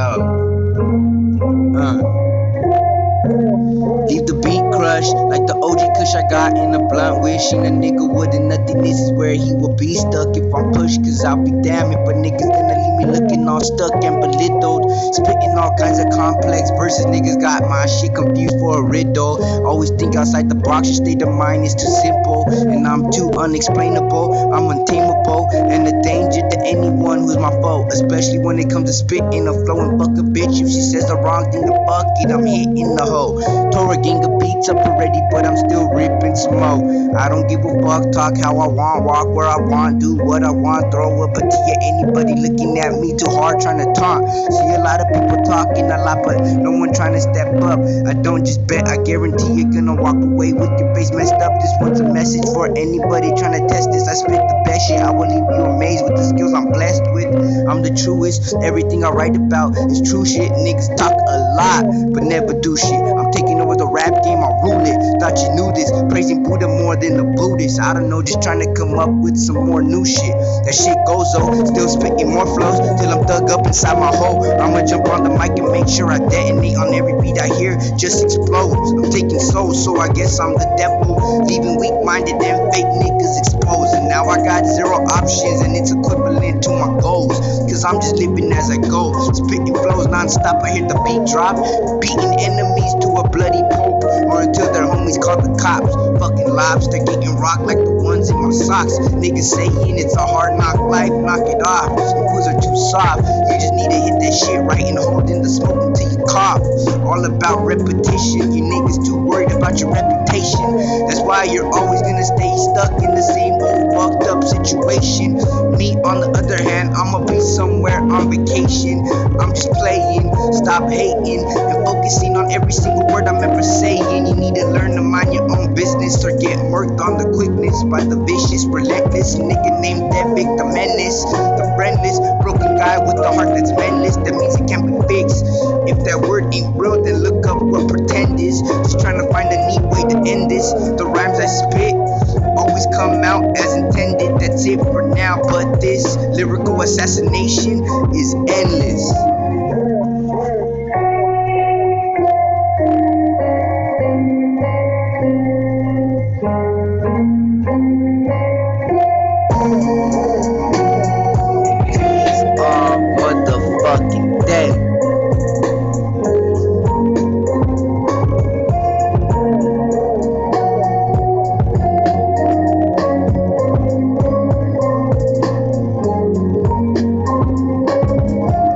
job. Uh like the OG kush I got in a blunt. Wishing a nigga wouldn't nothing. This is where he will be stuck if I'm pushed. Cause I'll be damn if a nigga's gonna leave me looking all stuck and belittled. Spitting all kinds of complex verses. Niggas got my shit confused for a riddle. Always think outside the box. Your state of mind is too simple. And I'm too unexplainable. I'm untamable. And a danger to anyone who's my foe. Especially when it comes to spitting a flow and fuck a bitch. If she says the wrong thing, then fuck it. I'm hitting the hoe. Of beats up already, but I'm still ripping some more. I don't give a fuck. Talk how I want. Walk where I want. Do what I want. Throw up a at anybody looking at me too hard trying to taunt. See a lot of people talking a lot, but no one trying to step up. I don't just bet. I guarantee you're gonna walk away with your face messed up. This one's a message for anybody trying to test this. I spit the best shit. I will leave you amazed with the skills I'm blessed with. I'm the truest. Everything I write about is true shit. Niggas talk a lot, but never do shit. I'm taking the rap game. I rule it. Thought you knew this. Praising Buddha more than the Buddhist. I don't know, just trying to come up with some more new shit. That shit goes on. Still spitting more flows till I'm dug up inside my hole. I'ma jump on the mic and make sure I detonate on every beat I hear. Just explodes. I'm taking souls, so I guess I'm the devil. Leaving weak minded and fake niggas exposed. And now I got zero options, and it's equivalent to my goals. Cause I'm just living as I go. Spitting flows non-stop. I hear the beat drop. Beating enemies cops. Fucking lobster getting rocked like the ones in my socks. Niggas saying it's a hard knock life, knock it off. Fools are too soft. You just need to hit that shit right and hold in the smoke until you cough. All about repetition. You niggas too worried about your reputation. That's why you're always gonna stay stuck in the same old fucked up situation. Me, on the other hand, I'ma be somewhere on vacation. I'm just playing. Stop hating and focusing on every single word I'm ever saying. You need to learn to mind your business or get murked on the quickness by the vicious, relentless nigga named victim menace. The friendless, broken guy with the heart that's mendless. That means it can't be fixed. If that word ain't real, then look up what pretend is. Just trying to find a neat way to end this. The rhymes I spit always come out as intended. That's it for now. But this lyrical assassination is endless.